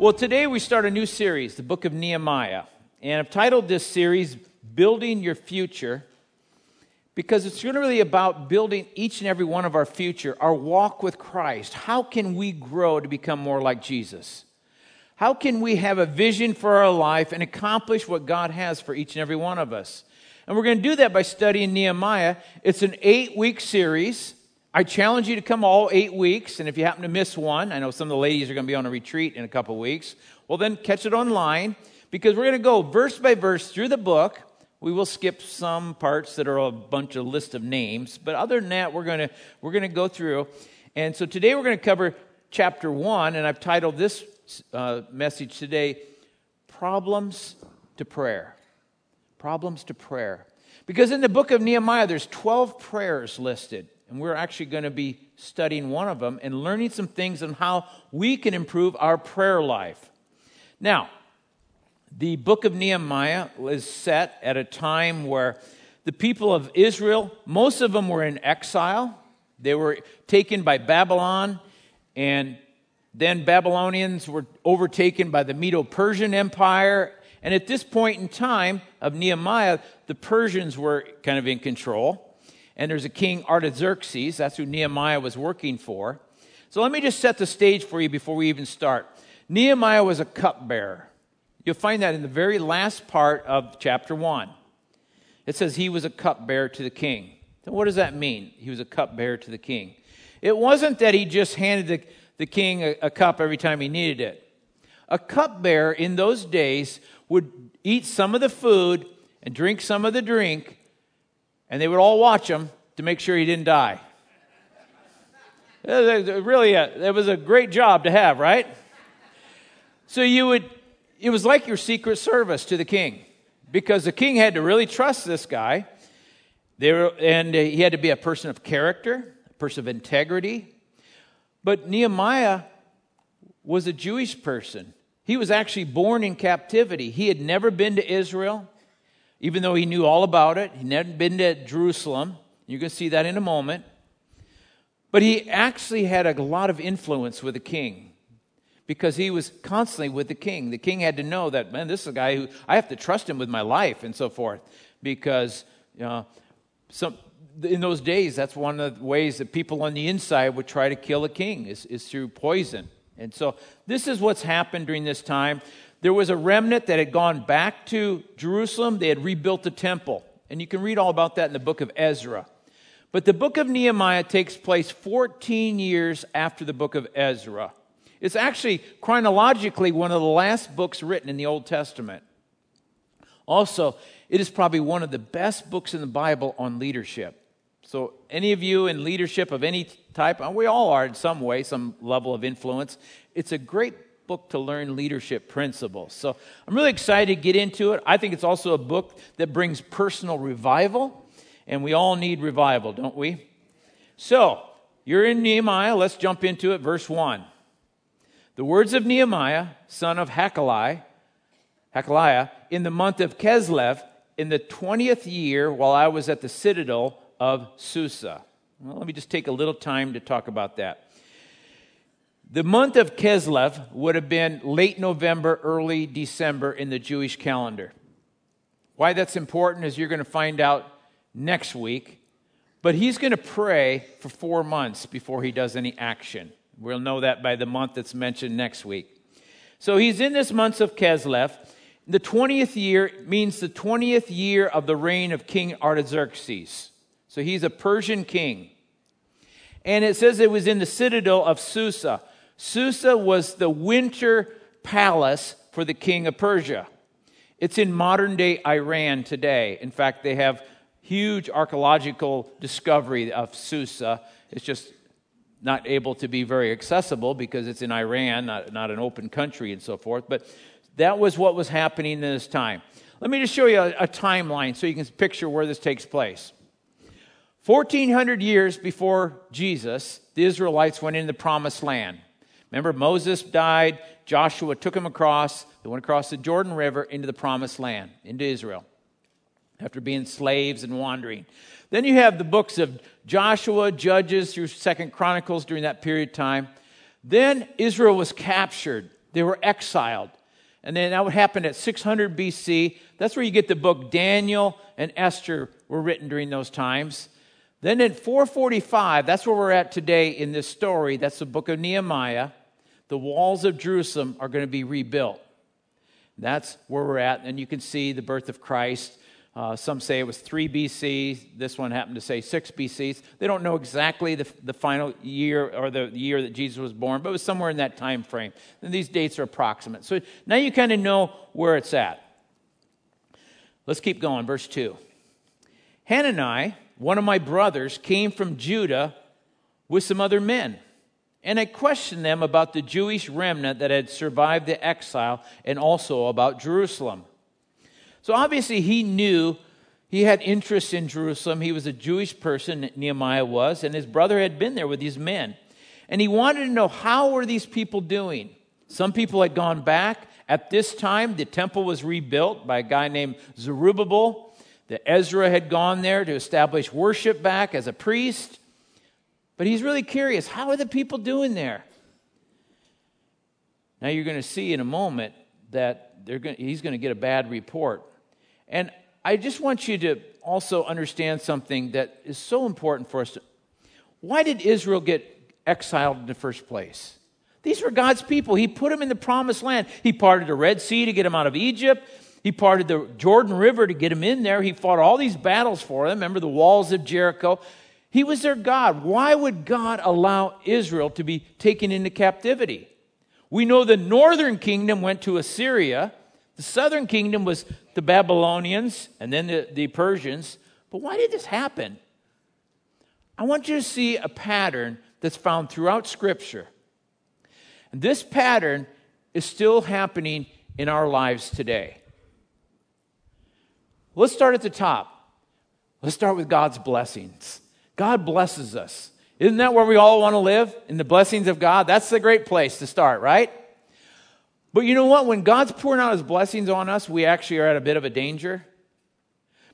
Well, today we start a new series, the book of Nehemiah. And I've titled this series, Building Your Future, because it's really about building each and every one of our future, our walk with Christ. How can we grow to become more like Jesus? How can we have a vision for our life and accomplish what God has for each and every one of us? And we're going to do that by studying Nehemiah. It's an eight week series. I challenge you to come all eight weeks, and if you happen to miss one, I know some of the ladies are going to be on a retreat in a couple weeks, well, then catch it online because we're going to go verse by verse through the book. We will skip some parts that are a bunch of list of names, but other than that, we're going to, we're going to go through. And so today we're going to cover chapter one, and I've titled this uh, message today, Problems to Prayer. Problems to Prayer. Because in the book of Nehemiah, there's 12 prayers listed. And we're actually going to be studying one of them and learning some things on how we can improve our prayer life. Now, the book of Nehemiah was set at a time where the people of Israel, most of them were in exile. They were taken by Babylon, and then Babylonians were overtaken by the Medo Persian Empire. And at this point in time of Nehemiah, the Persians were kind of in control and there's a king Artaxerxes. That's who Nehemiah was working for. So let me just set the stage for you before we even start. Nehemiah was a cupbearer. You'll find that in the very last part of chapter 1. It says he was a cupbearer to the king. So what does that mean? He was a cupbearer to the king. It wasn't that he just handed the, the king a, a cup every time he needed it. A cupbearer in those days would eat some of the food and drink some of the drink and they would all watch him to make sure he didn't die. really, a, it was a great job to have, right? So you would, it was like your secret service to the king, because the king had to really trust this guy. They were, and he had to be a person of character, a person of integrity. But Nehemiah was a Jewish person. He was actually born in captivity. He had never been to Israel even though he knew all about it. He hadn't been to Jerusalem. You're going to see that in a moment. But he actually had a lot of influence with the king because he was constantly with the king. The king had to know that, man, this is a guy who I have to trust him with my life and so forth because you know, some, in those days, that's one of the ways that people on the inside would try to kill a king is, is through poison. And so this is what's happened during this time. There was a remnant that had gone back to Jerusalem. They had rebuilt the temple. And you can read all about that in the book of Ezra. But the book of Nehemiah takes place 14 years after the book of Ezra. It's actually chronologically one of the last books written in the Old Testament. Also, it is probably one of the best books in the Bible on leadership. So, any of you in leadership of any type, we all are in some way, some level of influence. It's a great book to learn leadership principles. So I'm really excited to get into it. I think it's also a book that brings personal revival, and we all need revival, don't we? So, you're in Nehemiah. Let's jump into it. Verse 1. The words of Nehemiah, son of Hakaliah, Hakaliah, in the month of Kislev, in the 20th year, while I was at the citadel of Susa. Well, let me just take a little time to talk about that. The month of Kislev would have been late November, early December in the Jewish calendar. Why that's important is you're going to find out next week. But he's going to pray for four months before he does any action. We'll know that by the month that's mentioned next week. So he's in this month of Kislev. The 20th year means the 20th year of the reign of King Artaxerxes. So he's a Persian king. And it says it was in the citadel of Susa. Susa was the winter palace for the king of Persia. It's in modern day Iran today. In fact, they have huge archaeological discovery of Susa. It's just not able to be very accessible because it's in Iran, not, not an open country and so forth. But that was what was happening in this time. Let me just show you a, a timeline so you can picture where this takes place. 1400 years before Jesus, the Israelites went into the promised land. Remember, Moses died, Joshua took him across, they went across the Jordan River into the promised land, into Israel, after being slaves and wandering. Then you have the books of Joshua, Judges through Second Chronicles during that period of time. Then Israel was captured They were exiled. And then that would happen at 600 BC. That's where you get the book Daniel and Esther were written during those times. Then in 445, that's where we're at today in this story. That's the book of Nehemiah. The walls of Jerusalem are going to be rebuilt. That's where we're at. And you can see the birth of Christ. Uh, some say it was 3 BC. This one happened to say 6 BC. They don't know exactly the, the final year or the, year that Jesus was born, but it was somewhere in that time frame. And these dates are approximate. So now you kind of know where it's at. Let's keep going. Verse 2. Hanani, one of my brothers, came from Judah with some other men. And I questioned them about the Jewish remnant that had survived the exile and also about Jerusalem. So obviously, he knew he had interest in Jerusalem. He was a Jewish person, Nehemiah was, and his brother had been there with these men. And he wanted to know how were these people doing? Some people had gone back. At this time, the temple was rebuilt by a guy named Zerubbabel. The Ezra had gone there to establish worship back as a priest. But he's really curious how are the people doing there? Now you're going to see in a moment that going, he's going to get a bad report. And I just want you to also understand something that is so important for us. Why did Israel get exiled in the first place? These were God's people. He put them in the promised land. He parted the Red Sea to get them out of Egypt. He parted the Jordan River to get them in there. He fought all these battles for them. Remember the walls of Jericho? He was their God. Why would God allow Israel to be taken into captivity? We know the northern kingdom went to Assyria. The southern kingdom was the Babylonians and then the, the Persians. But why did this happen? I want you to see a pattern that's found throughout Scripture. And this pattern is still happening in our lives today. Let's start at the top. Let's start with God's blessings. God blesses us. Isn't that where we all want to live? In the blessings of God? That's the great place to start, right? But you know what? When God's pouring out his blessings on us, we actually are at a bit of a danger.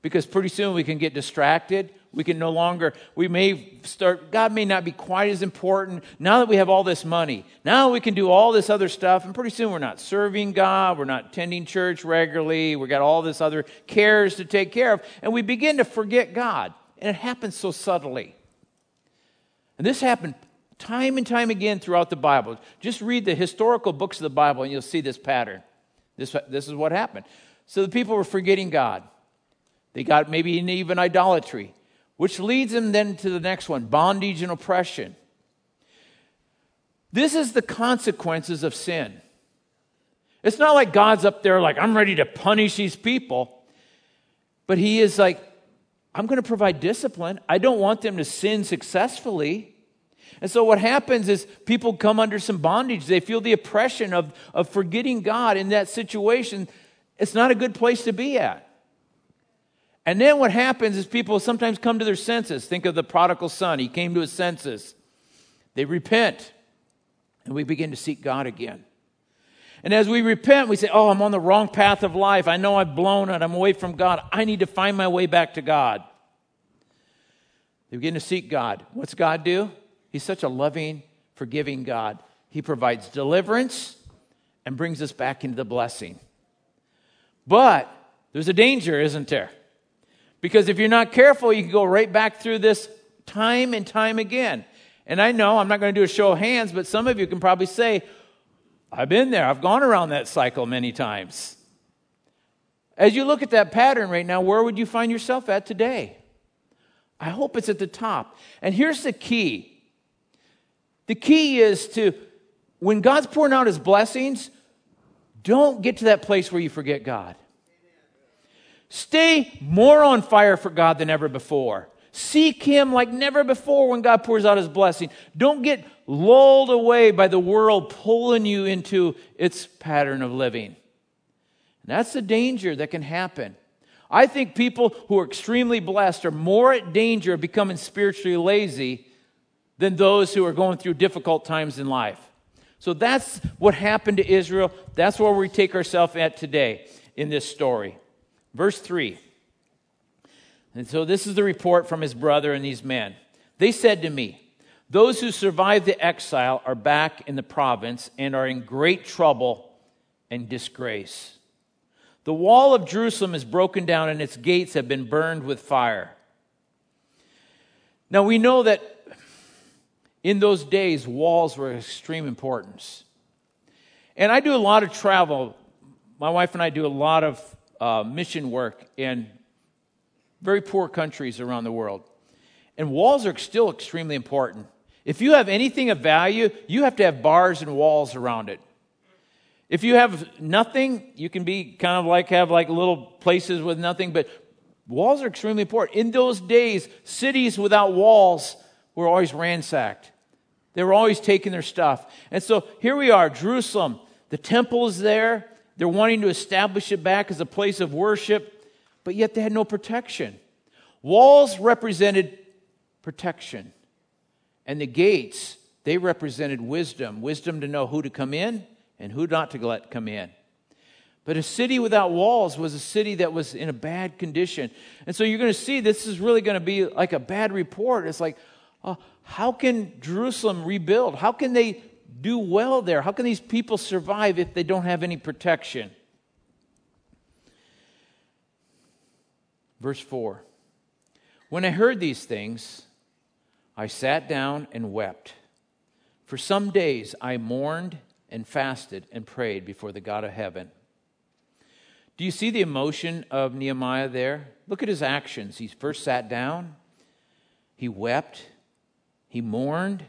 Because pretty soon we can get distracted. We can no longer, we may start, God may not be quite as important now that we have all this money. Now we can do all this other stuff, and pretty soon we're not serving God, we're not attending church regularly, we've got all this other cares to take care of, and we begin to forget God. And it happens so subtly. And this happened time and time again throughout the Bible. Just read the historical books of the Bible and you'll see this pattern. This, this is what happened. So the people were forgetting God. They got maybe even idolatry, which leads them then to the next one bondage and oppression. This is the consequences of sin. It's not like God's up there like, I'm ready to punish these people. But He is like, I'm going to provide discipline. I don't want them to sin successfully. And so what happens is people come under some bondage. They feel the oppression of, of forgetting God in that situation. It's not a good place to be at. And then what happens is people sometimes come to their senses. Think of the prodigal son. He came to his senses. They repent, and we begin to seek God again. And as we repent, we say, Oh, I'm on the wrong path of life. I know I've blown it. I'm away from God. I need to find my way back to God. They begin to seek God. What's God do? He's such a loving, forgiving God. He provides deliverance and brings us back into the blessing. But there's a danger, isn't there? Because if you're not careful, you can go right back through this time and time again. And I know I'm not going to do a show of hands, but some of you can probably say, I've been there. I've gone around that cycle many times. As you look at that pattern right now, where would you find yourself at today? I hope it's at the top. And here's the key the key is to, when God's pouring out his blessings, don't get to that place where you forget God. Stay more on fire for God than ever before. Seek Him like never before when God pours out His blessing. Don't get lulled away by the world pulling you into its pattern of living. And that's the danger that can happen. I think people who are extremely blessed are more at danger of becoming spiritually lazy than those who are going through difficult times in life. So that's what happened to Israel. That's where we take ourselves at today in this story. Verse 3. And so this is the report from his brother and these men. They said to me, Those who survived the exile are back in the province and are in great trouble and disgrace. The wall of Jerusalem is broken down and its gates have been burned with fire. Now we know that in those days, walls were of extreme importance. And I do a lot of travel. My wife and I do a lot of uh, mission work in very poor countries around the world. And walls are still extremely important. If you have anything of value, you have to have bars and walls around it. If you have nothing, you can be kind of like have like little places with nothing, but walls are extremely important. In those days, cities without walls were always ransacked. They were always taking their stuff. And so here we are, Jerusalem. The temple is there. They're wanting to establish it back as a place of worship, but yet they had no protection. Walls represented protection, and the gates, they represented wisdom wisdom to know who to come in and who not to let come in. But a city without walls was a city that was in a bad condition. And so you're going to see this is really going to be like a bad report. It's like, uh, how can Jerusalem rebuild? How can they do well there? How can these people survive if they don't have any protection? Verse 4 When I heard these things, I sat down and wept. For some days I mourned and fasted and prayed before the God of heaven. Do you see the emotion of Nehemiah there? Look at his actions. He first sat down, he wept, he mourned,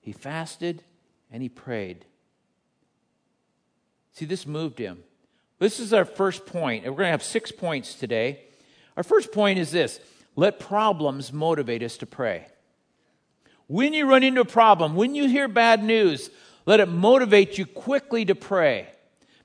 he fasted, and he prayed. See, this moved him. This is our first point, and we're going to have six points today. Our first point is this let problems motivate us to pray. When you run into a problem, when you hear bad news, let it motivate you quickly to pray.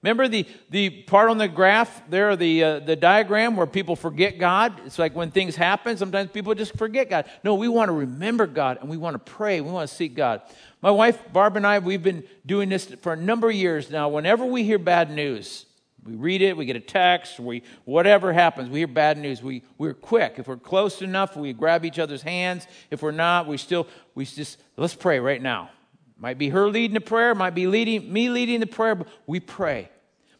Remember the, the part on the graph there, the, uh, the diagram where people forget God? It's like when things happen, sometimes people just forget God. No, we want to remember God and we want to pray. We want to seek God. My wife, Barb, and I, we've been doing this for a number of years now. Whenever we hear bad news, we read it, we get a text, we, whatever happens, we hear bad news, we, we're quick. If we're close enough, we grab each other's hands. If we're not, we still, we just, let's pray right now. Might be her leading the prayer, might be leading, me leading the prayer, but we pray.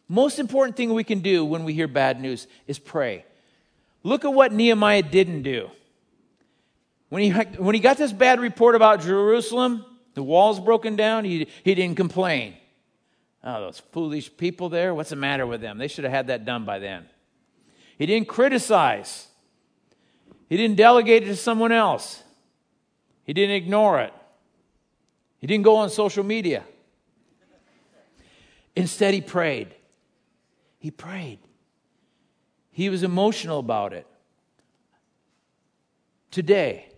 Most important thing we can do when we hear bad news is pray. Look at what Nehemiah didn't do. When he, when he got this bad report about Jerusalem, the walls broken down, he, he didn't complain. Oh, those foolish people there, what's the matter with them? They should have had that done by then. He didn't criticize. He didn't delegate it to someone else. He didn't ignore it. He didn't go on social media. Instead, he prayed. He prayed. He was emotional about it. Today,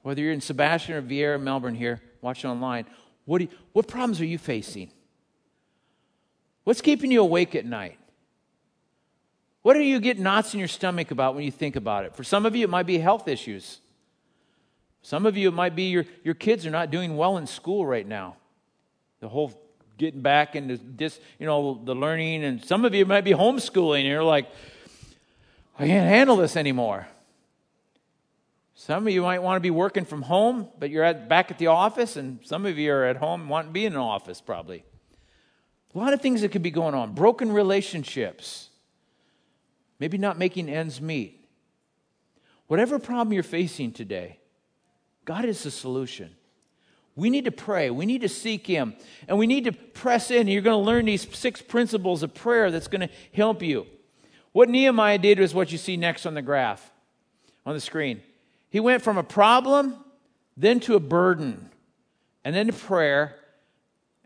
whether you're in Sebastian or Viera, Melbourne here, watching online, what, you, what problems are you facing? What's keeping you awake at night? What do you get knots in your stomach about when you think about it? For some of you, it might be health issues. Some of you, it might be your, your kids are not doing well in school right now. The whole getting back into this, you know, the learning. And some of you might be homeschooling and you're like, I can't handle this anymore. Some of you might want to be working from home, but you're at, back at the office, and some of you are at home wanting to be in an office probably. A lot of things that could be going on. Broken relationships. Maybe not making ends meet. Whatever problem you're facing today, God is the solution. We need to pray. We need to seek Him. And we need to press in. You're going to learn these six principles of prayer that's going to help you. What Nehemiah did was what you see next on the graph, on the screen. He went from a problem, then to a burden, and then to prayer,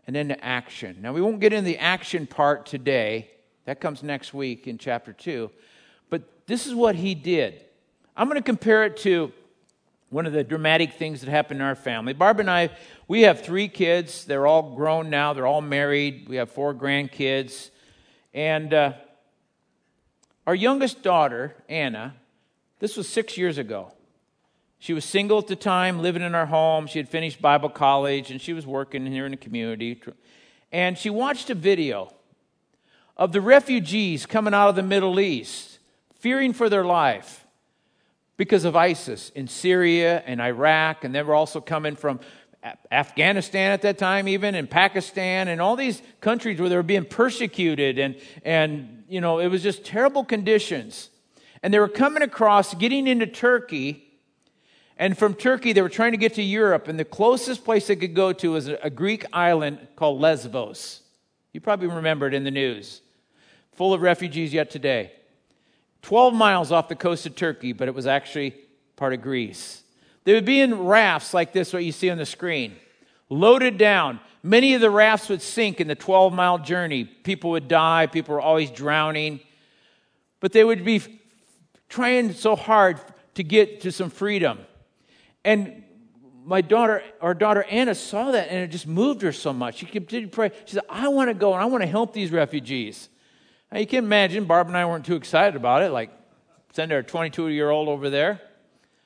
and then to action. Now, we won't get into the action part today. That comes next week in chapter 2. But this is what he did. I'm going to compare it to one of the dramatic things that happened in our family. Barb and I, we have three kids. They're all grown now, they're all married. We have four grandkids. And uh, our youngest daughter, Anna, this was six years ago. She was single at the time, living in her home. She had finished Bible college and she was working here in the community. And she watched a video of the refugees coming out of the Middle East, fearing for their life because of ISIS in Syria and Iraq, and they were also coming from Afghanistan at that time, even, and Pakistan, and all these countries where they were being persecuted, and, and you know, it was just terrible conditions. And they were coming across, getting into Turkey, and from Turkey, they were trying to get to Europe, and the closest place they could go to was a Greek island called Lesbos. You probably remember it in the news. Full of refugees yet today. 12 miles off the coast of Turkey, but it was actually part of Greece. They would be in rafts like this, what you see on the screen, loaded down. Many of the rafts would sink in the 12 mile journey. People would die, people were always drowning. But they would be trying so hard to get to some freedom. And my daughter, our daughter Anna, saw that and it just moved her so much. She continued to pray. She said, I want to go and I want to help these refugees. Now, you can imagine, Barb and I weren't too excited about it, like send our 22 year old over there.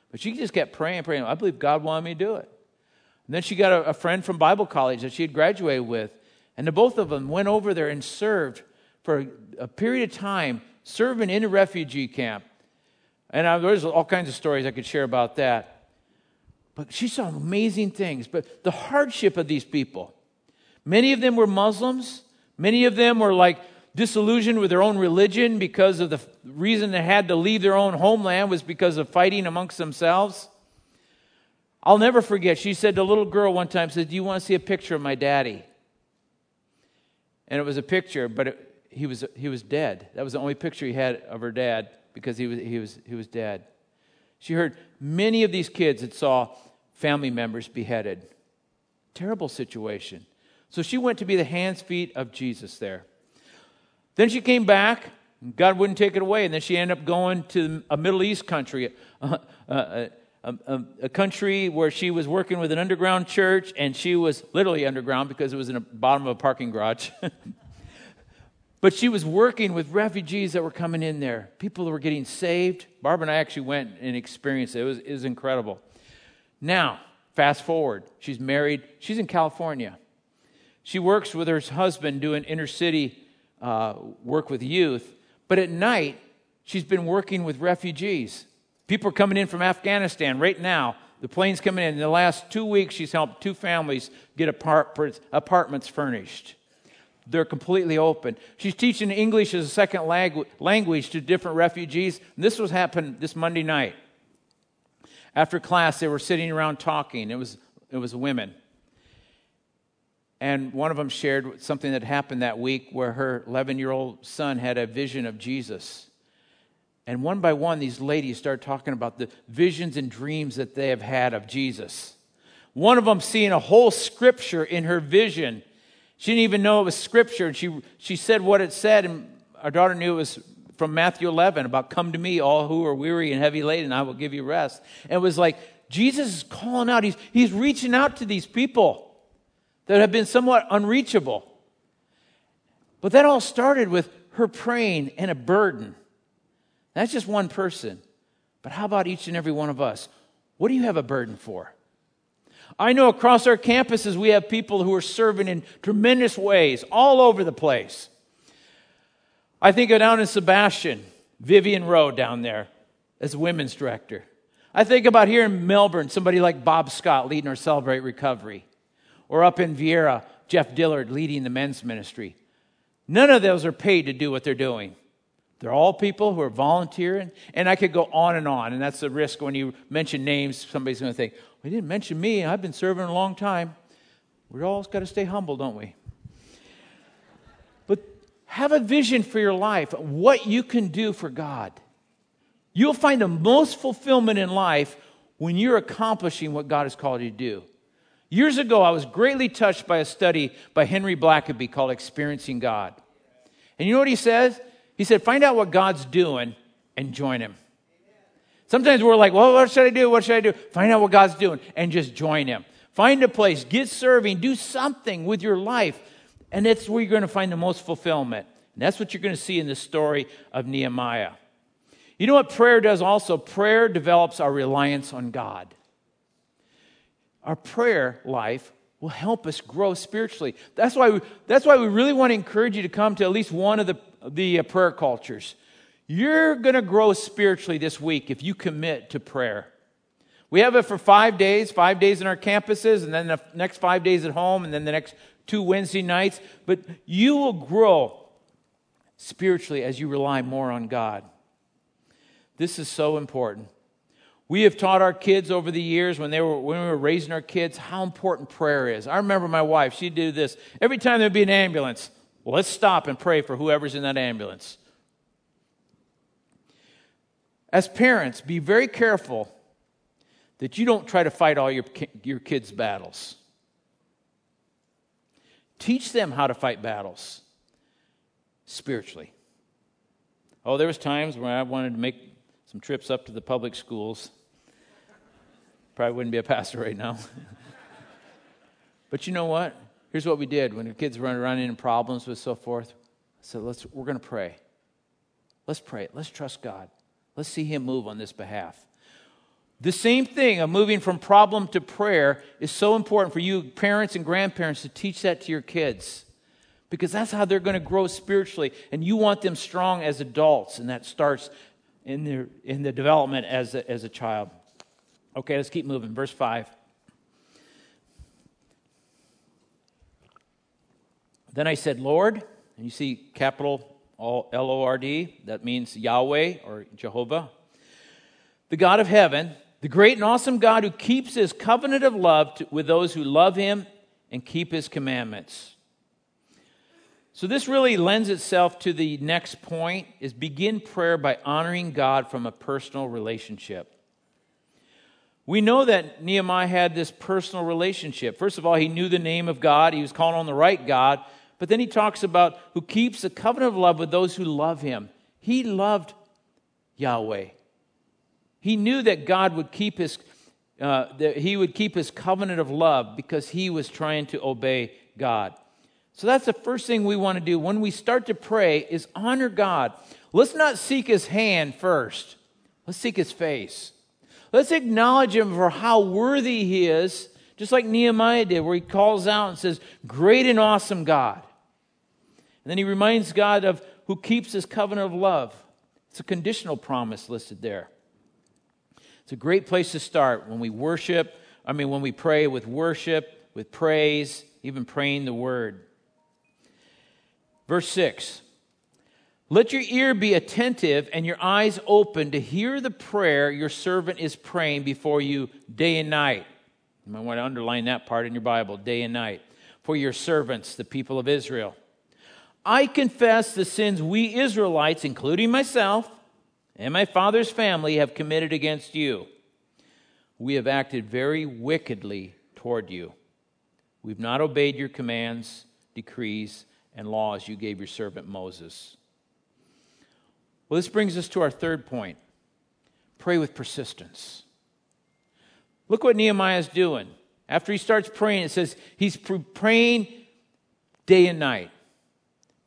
But she just kept praying, praying. I believe God wanted me to do it. And then she got a, a friend from Bible college that she had graduated with. And the both of them went over there and served for a, period of time, serving in a refugee camp. And I, there's all kinds of stories I could share about that. But she saw amazing things. But the hardship of these people, many of them were Muslims, many of them were like disillusioned with their own religion because of the reason they had to leave their own homeland was because of fighting amongst themselves. I'll never forget, she said to a little girl one time, said, Do you want to see a picture of my daddy? And it was a picture, but it, he, was, he was dead. That was the only picture he had of her dad because he was, he was, he was dead. She heard many of these kids that saw family members beheaded. Terrible situation. So she went to be the hands, feet of Jesus there. Then she came back. God wouldn't take it away. And then she ended up going to a Middle East country, a, a, a, a, country where she was working with an underground church, and she was literally underground because it was in the bottom of a parking garage. but she was working with refugees that were coming in there, people that were getting saved. Barbara and I actually went and experienced it. It was, it was incredible. Now, fast forward. She's married. She's in California. She works with her husband doing inner city uh, work with youth, but at night, she's been working with refugees. People are coming in from Afghanistan right now. The plane's coming in. In the last two weeks, she's helped two families get apartments furnished. They're completely open. She's teaching English as a second language to different refugees. And this was happened this Monday night. After class, they were sitting around talking. It was, it was women. And one of them shared something that happened that week where her 11 year old son had a vision of Jesus. And one by one, these ladies started talking about the visions and dreams that they have had of Jesus. One of them seeing a whole scripture in her vision. She didn't even know it was scripture. And she, she said what it said, and our daughter knew it was from Matthew 11 about come to me, all who are weary and heavy laden, I will give you rest. And it was like Jesus is calling out, he's, he's reaching out to these people that have been somewhat unreachable. But that all started with her praying and a burden. That's just one person. But how about each and every one of us? What do you have a burden for? I know across our campuses we have people who are serving in tremendous ways all over the place. I think of down in Sebastian, Vivian Rowe down there as women's director. I think about here in Melbourne, somebody like Bob Scott leading our Celebrate Recovery or up in Viera, Jeff Dillard leading the men's ministry. None of those are paid to do what they're doing. They're all people who are volunteering, and I could go on and on. And that's the risk when you mention names. Somebody's going to think, "Well, he didn't mention me. I've been serving a long time." We all got to stay humble, don't we? Have a vision for your life, what you can do for God. You'll find the most fulfillment in life when you're accomplishing what God has called you to do. Years ago, I was greatly touched by a study by Henry Blackaby called Experiencing God. And you know what he says? He said, Find out what God's doing and join Him. Sometimes we're like, Well, what should I do? What should I do? Find out what God's doing and just join Him. Find a place, get serving, do something with your life. And that's where you're going to find the most fulfillment. And that's what you're going to see in the story of Nehemiah. You know what prayer does also? Prayer develops our reliance on God our prayer life will help us grow spiritually. That's why we, that's why we really want to encourage you to come to at least one of the, the uh, prayer cultures. You're going to grow spiritually this week if you commit to prayer. We have it for five days, five days in our campuses, and then the next five days at home, and then the next two Wednesday nights. But you will grow spiritually as you rely more on God. This is so important. We have taught our kids over the years when, they were, when we were raising our kids how important prayer is. I remember my wife, she'd do this. Every time there'd be an ambulance, well, let's stop and pray for whoever's in that ambulance. As parents, be very careful that you don't try to fight all your, your kids' battles. Teach them how to fight battles spiritually. Oh, there was times when I wanted to make some trips up to the public schools Probably wouldn't be a pastor right now. but you know what? Here's what we did when the kids were running into problems with so forth. I said, Let's, we're going to pray. Let's pray. Let's trust God. Let's see Him move on this behalf. The same thing of moving from problem to prayer is so important for you, parents and grandparents, to teach that to your kids because that's how they're going to grow spiritually. And you want them strong as adults, and that starts in, their, in the development as a, as a child. Okay, let's keep moving. Verse 5. Then I said, Lord, and you see capital L O R D, that means Yahweh or Jehovah, the God of heaven, the great and awesome God who keeps his covenant of love to, with those who love him and keep his commandments. So this really lends itself to the next point is begin prayer by honoring God from a personal relationship. We know that Nehemiah had this personal relationship. First of all, he knew the name of God, he was calling on the right God. But then he talks about who keeps the covenant of love with those who love him. He loved Yahweh. He knew that God would keep his uh, that he would keep his covenant of love because he was trying to obey God. So that's the first thing we want to do when we start to pray is honor God. Let's not seek his hand first. Let's seek his face. Let's acknowledge him for how worthy he is, just like Nehemiah did, where he calls out and says, Great and awesome God. And then he reminds God of who keeps his covenant of love. It's a conditional promise listed there. It's a great place to start when we worship, I mean, when we pray with worship, with praise, even praying the word. Verse 6 let your ear be attentive and your eyes open to hear the prayer your servant is praying before you day and night. You might want to underline that part in your Bible day and night. For your servants, the people of Israel. I confess the sins we Israelites, including myself and my father's family, have committed against you. We have acted very wickedly toward you. We've not obeyed your commands, decrees, and laws you gave your servant Moses. Well, this brings us to our third point pray with persistence. Look what Nehemiah is doing. After he starts praying, it says he's praying day and night.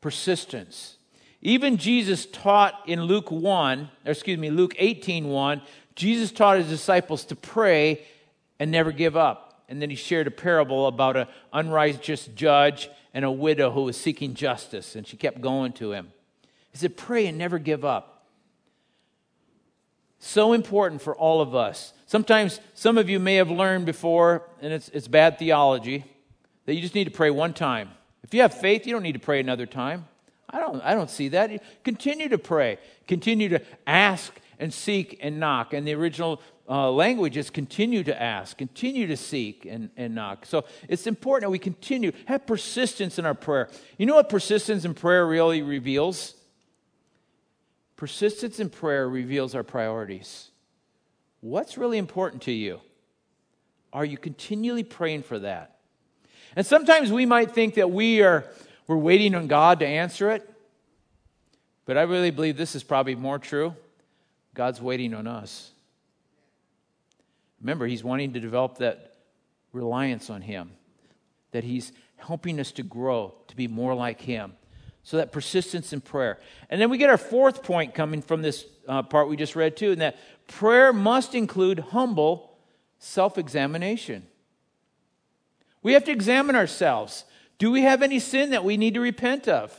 Persistence. Even Jesus taught in Luke 1, or excuse me, Luke 18 1, Jesus taught his disciples to pray and never give up. And then he shared a parable about an unrighteous judge and a widow who was seeking justice, and she kept going to him. He said, Pray and never give up. So important for all of us. Sometimes some of you may have learned before, and it's, it's bad theology, that you just need to pray one time. If you have faith, you don't need to pray another time. I don't, I don't see that. Continue to pray, continue to ask and seek and knock. And the original uh, language is continue to ask, continue to seek and, and knock. So it's important that we continue, have persistence in our prayer. You know what persistence in prayer really reveals? Persistence in prayer reveals our priorities. What's really important to you? Are you continually praying for that? And sometimes we might think that we are we're waiting on God to answer it. But I really believe this is probably more true. God's waiting on us. Remember, He's wanting to develop that reliance on Him, that He's helping us to grow, to be more like Him. So that persistence in prayer. And then we get our fourth point coming from this uh, part we just read too, and that prayer must include humble self examination. We have to examine ourselves. Do we have any sin that we need to repent of?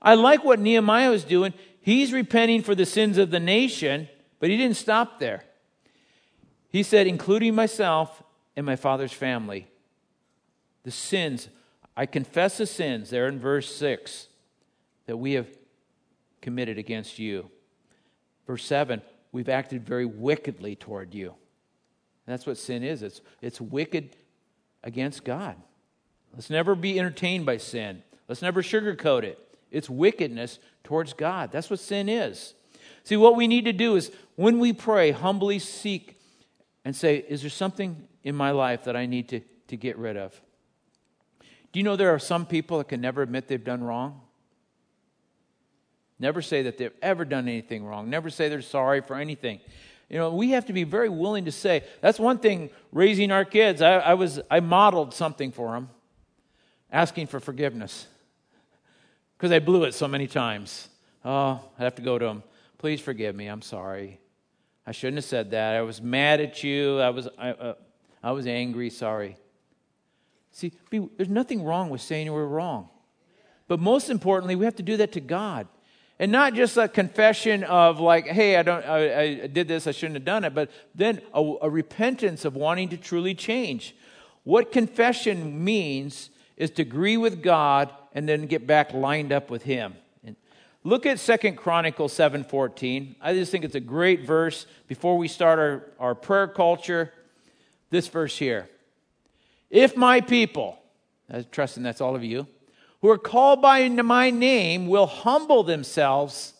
I like what Nehemiah was doing. He's repenting for the sins of the nation, but he didn't stop there. He said, including myself and my father's family. The sins, I confess the sins there in verse 6 that we have committed against you. Verse 7, we've acted very wickedly toward you. that's what sin is it's, it's wicked against God. Let's never be entertained by sin. Let's never sugarcoat it. It's wickedness towards God. That's what sin is. See, what we need to do is when we pray, humbly seek and say, Is there something in my life that I need to, to get rid of? Do you know there are some people that can never admit they've done wrong? Never say that they've ever done anything wrong. Never say they're sorry for anything. You know, we have to be very willing to say. That's one thing raising our kids. I, I was I modeled something for them, asking for forgiveness because I blew it so many times. Oh, I have to go to them. Please forgive me. I'm sorry. I shouldn't have said that. I was mad at you. I was I, uh, I was angry. Sorry. See, be, there's nothing wrong with saying we're wrong. But most importantly, we have to do that to God. And not just a confession of like, hey, I don't, I, I did this, I shouldn't have done it, but then a, a repentance of wanting to truly change. What confession means is to agree with God and then get back lined up with Him. And look at Second Chronicles 7.14. I just think it's a great verse before we start our, our prayer culture. This verse here. If my people, I'm trusting that's all of you, who are called by my name will humble themselves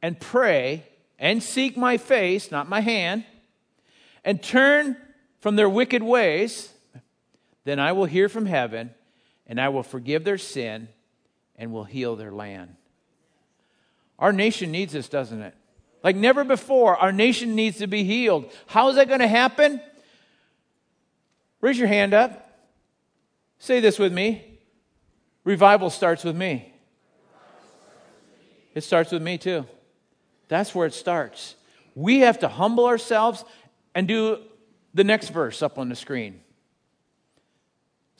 and pray and seek my face, not my hand, and turn from their wicked ways, then I will hear from heaven and I will forgive their sin and will heal their land. Our nation needs this, doesn't it? Like never before, our nation needs to be healed. How is that going to happen? Raise your hand up. Say this with me Revival starts with me. It starts with me too. That's where it starts. We have to humble ourselves and do the next verse up on the screen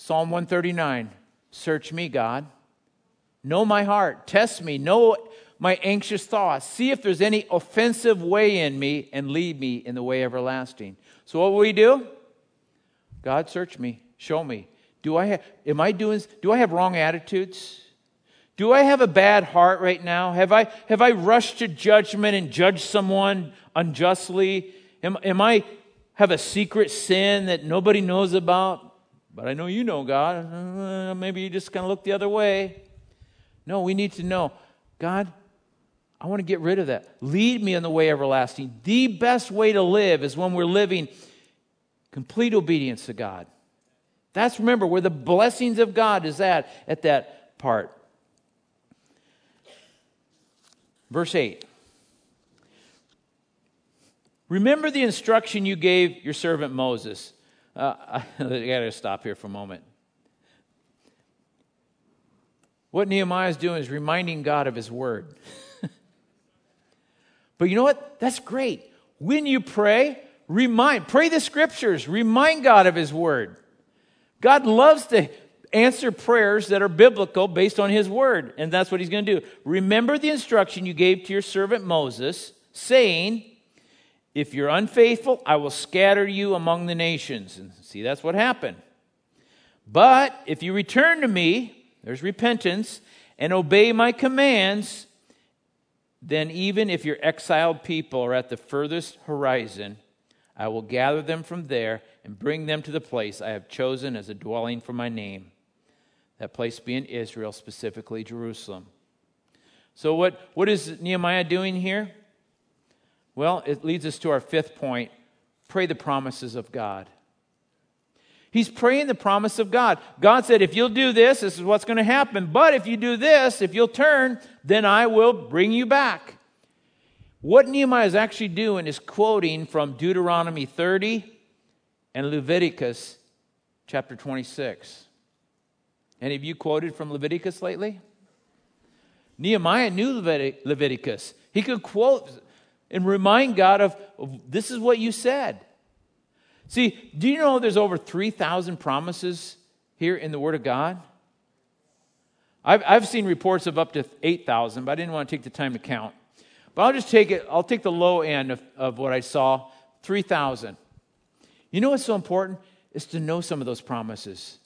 Psalm 139 Search me, God. Know my heart. Test me. Know my anxious thoughts. See if there's any offensive way in me and lead me in the way everlasting. So, what will we do? God, search me. Show me. Do I have, am I doing, do I have wrong attitudes? Do I have a bad heart right now? Have I, have I rushed to judgment and judged someone unjustly? Am, am I have a secret sin that nobody knows about? But I know you know, God. Uh, maybe you just kind of look the other way. No, we need to know, God, I want to get rid of that. Lead me in the way everlasting. The best way to live is when we're living complete obedience to God. That's, remember, where the blessings of God is at, at that part. Verse 8. Remember the instruction you gave your servant Moses. Uh, I, I got to stop here for a moment. What Nehemiah is doing is reminding God of his word. but you know what? That's great. When you pray, remind, pray the scriptures, remind God of his word. God loves to answer prayers that are biblical based on his word, and that's what he's going to do. Remember the instruction you gave to your servant Moses, saying, If you're unfaithful, I will scatter you among the nations. And see, that's what happened. But if you return to me, there's repentance, and obey my commands, then even if your exiled people are at the furthest horizon, I will gather them from there and bring them to the place I have chosen as a dwelling for my name. That place being Israel, specifically Jerusalem. So, what, what is Nehemiah doing here? Well, it leads us to our fifth point pray the promises of God. He's praying the promise of God. God said, if you'll do this, this is what's going to happen. But if you do this, if you'll turn, then I will bring you back. What Nehemiah is actually doing is quoting from Deuteronomy 30 and Leviticus chapter 26. Any of you quoted from Leviticus lately? Nehemiah knew Leviticus. He could quote and remind God of, this is what you said. See, do you know there's over 3,000 promises here in the Word of God? I've, I've seen reports of up to 8,000, but I didn't want to take the time to count. But I'll just take it, I'll take the low end of, of what I saw 3,000. You know what's so important? Is to know some of those promises.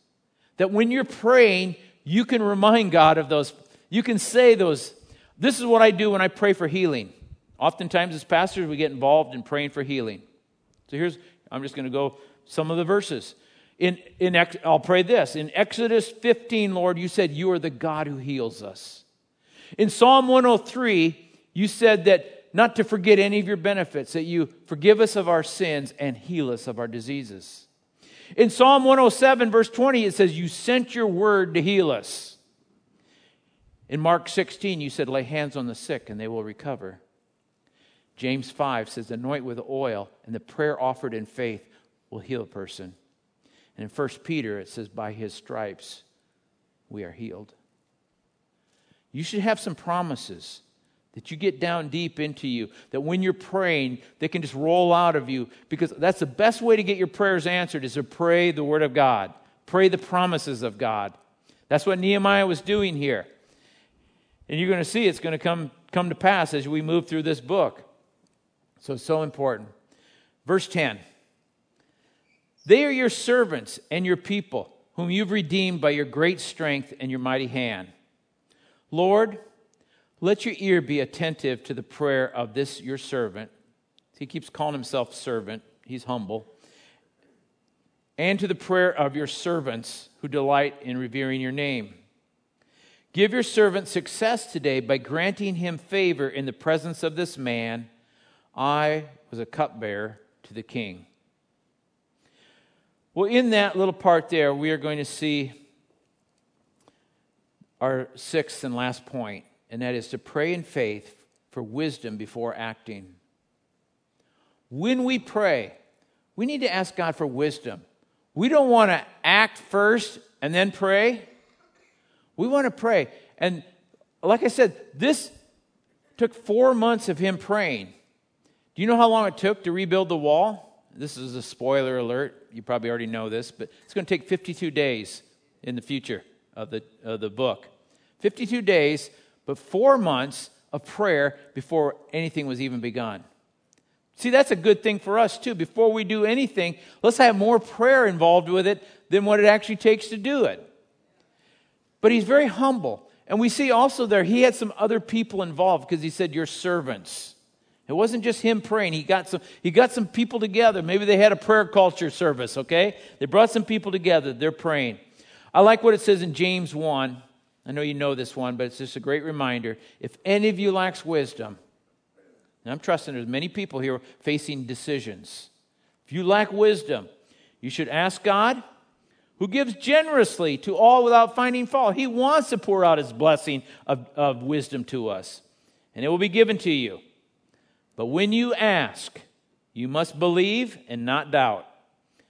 That when you're praying, you can remind God of those. You can say those. This is what I do when I pray for healing. Oftentimes, as pastors, we get involved in praying for healing. So here's, I'm just going to go some of the verses. In, in, I'll pray this. In Exodus 15, Lord, you said you are the God who heals us. In Psalm 103, you said that not to forget any of your benefits, that you forgive us of our sins and heal us of our diseases. In Psalm 107, verse 20, it says, You sent your word to heal us. In Mark 16, you said, Lay hands on the sick and they will recover. James 5 says, Anoint with oil, and the prayer offered in faith will heal a person. And in 1 Peter, it says, By his stripes we are healed. You should have some promises that you get down deep into you, that when you're praying, they can just roll out of you, because that's the best way to get your prayers answered is to pray the Word of God, pray the promises of God. That's what Nehemiah was doing here. And you're going to see it's going to come, come to pass as we move through this book. So so important. Verse 10 They are your servants and your people, whom you've redeemed by your great strength and your mighty hand. Lord, let your ear be attentive to the prayer of this your servant. He keeps calling himself servant, he's humble. And to the prayer of your servants who delight in revering your name. Give your servant success today by granting him favor in the presence of this man. I was a cupbearer to the king. Well, in that little part there, we are going to see our sixth and last point and that is to pray in faith for wisdom before acting. When we pray, we need to ask God for wisdom. We don't want to act first and then pray. We want to pray. And like I said, this took four months of him praying. Do you know how long it took to rebuild the wall? This is a spoiler alert. You probably already know this, but it's going to take 52 days in the future of the, of the book. 52 days but four months of prayer before anything was even begun. See, that's a good thing for us too. Before we do anything, let's have more prayer involved with it than what it actually takes to do it. But he's very humble. And we see also there, he had some other people involved because he said, Your servants. It wasn't just him praying. He got some, he got some people together. Maybe they had a prayer culture service, okay? They brought some people together. They're praying. I like what it says in James 1. I know you know this one, but it's just a great reminder. If any of you lacks wisdom, and I'm trusting there's many people here facing decisions. If you lack wisdom, you should ask God, who gives generously to all without finding fault. He wants to pour out his blessing of, of wisdom to us, and it will be given to you. But when you ask, you must believe and not doubt,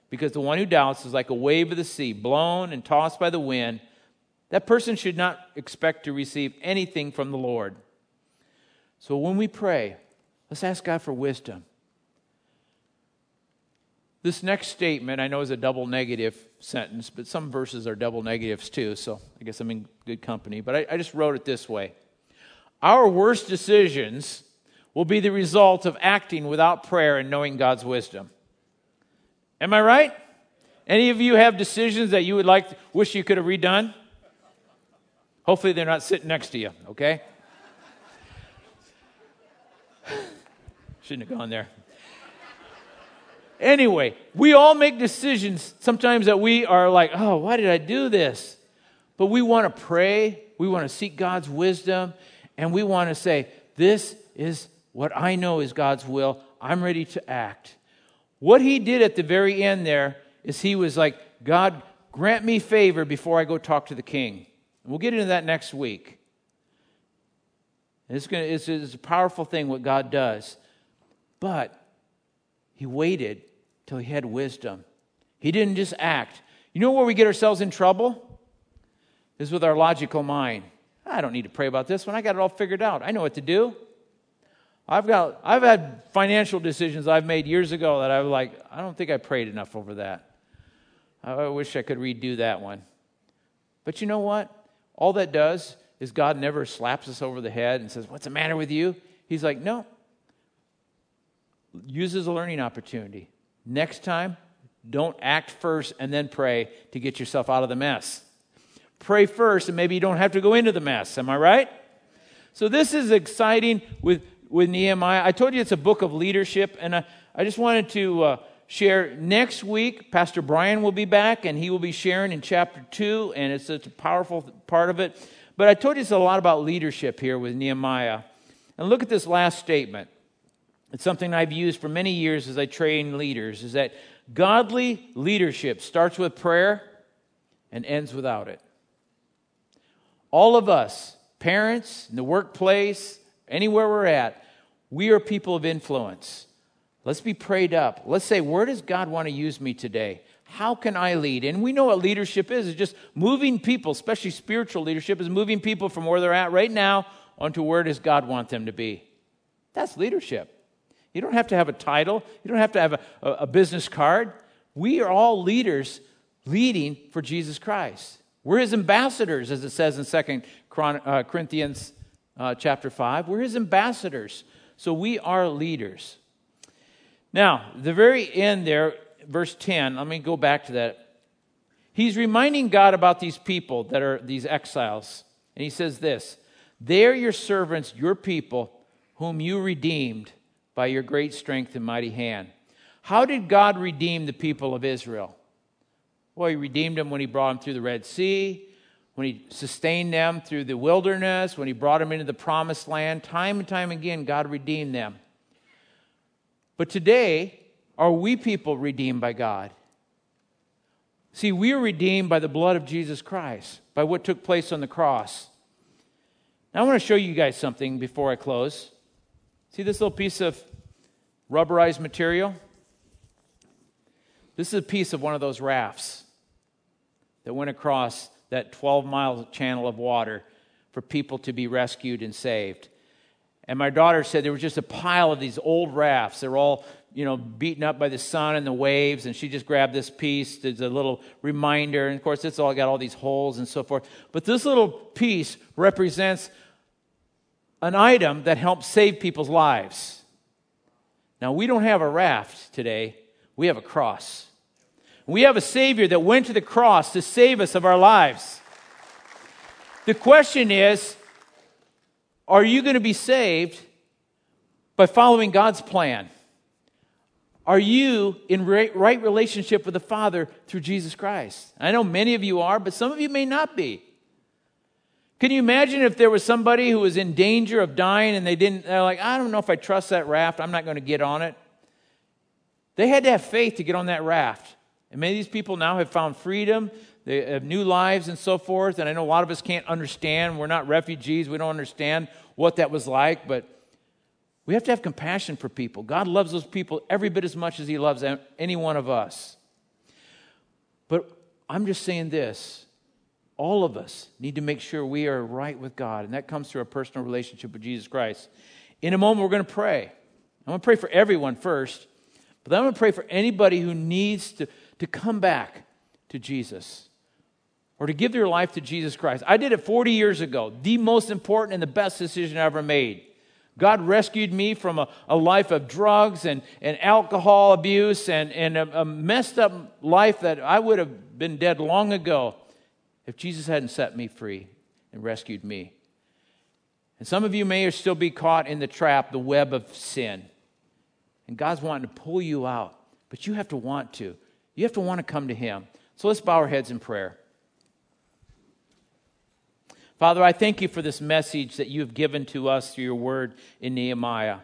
because the one who doubts is like a wave of the sea, blown and tossed by the wind. That person should not expect to receive anything from the Lord. So when we pray, let's ask God for wisdom. This next statement, I know, is a double negative sentence, but some verses are double negatives too, so I guess I'm in good company. But I, I just wrote it this way Our worst decisions will be the result of acting without prayer and knowing God's wisdom. Am I right? Any of you have decisions that you would like, wish you could have redone? Hopefully, they're not sitting next to you, okay? Shouldn't have gone there. Anyway, we all make decisions sometimes that we are like, oh, why did I do this? But we want to pray, we want to seek God's wisdom, and we want to say, this is what I know is God's will. I'm ready to act. What he did at the very end there is he was like, God, grant me favor before I go talk to the king. And we'll get into that next week. It's, gonna, it's, it's a powerful thing what God does. But he waited till he had wisdom. He didn't just act. You know where we get ourselves in trouble? Is with our logical mind. I don't need to pray about this one. I got it all figured out. I know what to do. I've got I've had financial decisions I've made years ago that I was like, I don't think I prayed enough over that. I wish I could redo that one. But you know what? all that does is God never slaps us over the head and says, What's the matter with you? He's like, No. Use as a learning opportunity. Next time, don't act first and then pray to get yourself out of the mess. Pray first, and maybe you don't have to go into the mess. Am I right? So, this is exciting with, with Nehemiah. I told you it's a book of leadership, and I, I just wanted to uh, share next week. Pastor Brian will be back, and he will be sharing in chapter 2, and it's such a powerful part of it. But I told you it's a lot about leadership here with Nehemiah. And look at this last statement. It's something I've used for many years as I train leaders is that godly leadership starts with prayer and ends without it. All of us, parents, in the workplace, anywhere we're at, we are people of influence. Let's be prayed up. Let's say, where does God want to use me today? How can I lead? And we know what leadership is. It's just moving people, especially spiritual leadership, is moving people from where they're at right now onto where does God want them to be. That's leadership. You don't have to have a title, you don't have to have a, a business card. We are all leaders leading for Jesus Christ. We're his ambassadors, as it says in Second uh, Corinthians uh, chapter 5. We're his ambassadors. So we are leaders. Now, the very end there, verse 10, let me go back to that. He's reminding God about these people that are these exiles. And he says this They are your servants, your people, whom you redeemed by your great strength and mighty hand. How did God redeem the people of Israel? Well, He redeemed them when He brought them through the Red Sea, when He sustained them through the wilderness, when He brought them into the promised land. Time and time again, God redeemed them. But today, are we people redeemed by God? See, we are redeemed by the blood of Jesus Christ, by what took place on the cross. Now, I want to show you guys something before I close. See this little piece of rubberized material? This is a piece of one of those rafts that went across that 12 mile channel of water for people to be rescued and saved. And my daughter said there was just a pile of these old rafts. They're all, you know, beaten up by the sun and the waves. And she just grabbed this piece as a little reminder. And of course, it's all got all these holes and so forth. But this little piece represents an item that helps save people's lives. Now, we don't have a raft today, we have a cross. We have a Savior that went to the cross to save us of our lives. The question is are you going to be saved by following God's plan? Are you in right relationship with the Father through Jesus Christ? I know many of you are, but some of you may not be. Can you imagine if there was somebody who was in danger of dying and they didn't, they're like, I don't know if I trust that raft, I'm not going to get on it. They had to have faith to get on that raft. And many of these people now have found freedom, they have new lives and so forth. And I know a lot of us can't understand. We're not refugees, we don't understand what that was like, but we have to have compassion for people. God loves those people every bit as much as He loves any one of us. But I'm just saying this all of us need to make sure we are right with God, and that comes through a personal relationship with Jesus Christ. In a moment, we're going to pray. I'm going to pray for everyone first, but then I'm going to pray for anybody who needs to, to come back to Jesus or to give their life to Jesus Christ. I did it 40 years ago, the most important and the best decision I ever made. God rescued me from a, a life of drugs and, and alcohol abuse and, and a, a messed up life that I would have been dead long ago if Jesus hadn't set me free and rescued me. And some of you may still be caught in the trap, the web of sin. And God's wanting to pull you out, but you have to want to. You have to want to come to Him. So let's bow our heads in prayer. Father, I thank you for this message that you have given to us through your word in Nehemiah,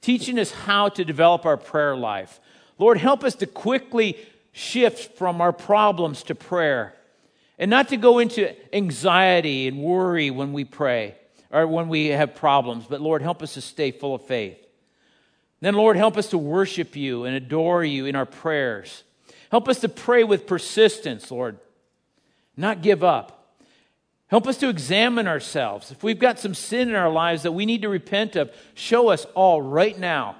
teaching us how to develop our prayer life. Lord, help us to quickly shift from our problems to prayer and not to go into anxiety and worry when we pray or when we have problems, but Lord, help us to stay full of faith. Then, Lord, help us to worship you and adore you in our prayers. Help us to pray with persistence, Lord, not give up. Help us to examine ourselves. If we've got some sin in our lives that we need to repent of, show us all right now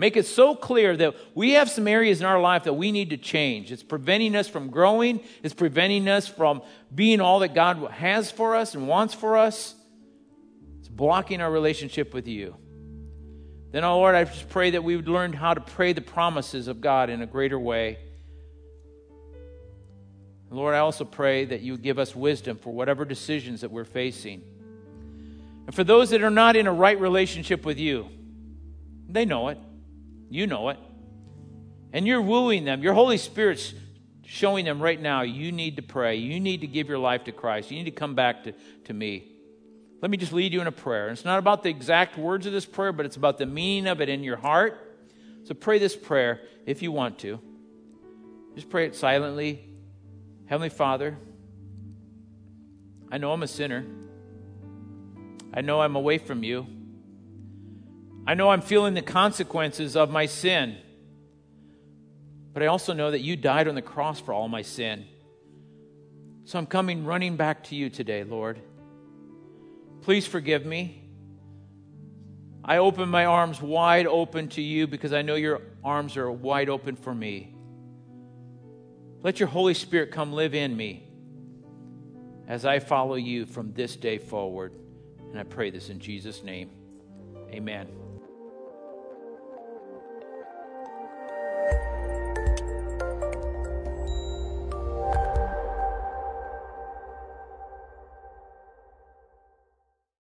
Make it so clear that we have some areas in our life that we need to change. It's preventing us from growing, it's preventing us from being all that God has for us and wants for us. It's blocking our relationship with you. Then, oh Lord, I just pray that we would learn how to pray the promises of God in a greater way. Lord, I also pray that you give us wisdom for whatever decisions that we're facing. And for those that are not in a right relationship with you, they know it. You know it. And you're wooing them. Your Holy Spirit's showing them right now you need to pray. You need to give your life to Christ. You need to come back to, to me. Let me just lead you in a prayer. it's not about the exact words of this prayer, but it's about the meaning of it in your heart. So pray this prayer if you want to. Just pray it silently. Heavenly Father, I know I'm a sinner. I know I'm away from you. I know I'm feeling the consequences of my sin. But I also know that you died on the cross for all my sin. So I'm coming running back to you today, Lord. Please forgive me. I open my arms wide open to you because I know your arms are wide open for me. Let your Holy Spirit come live in me as I follow you from this day forward. And I pray this in Jesus' name. Amen.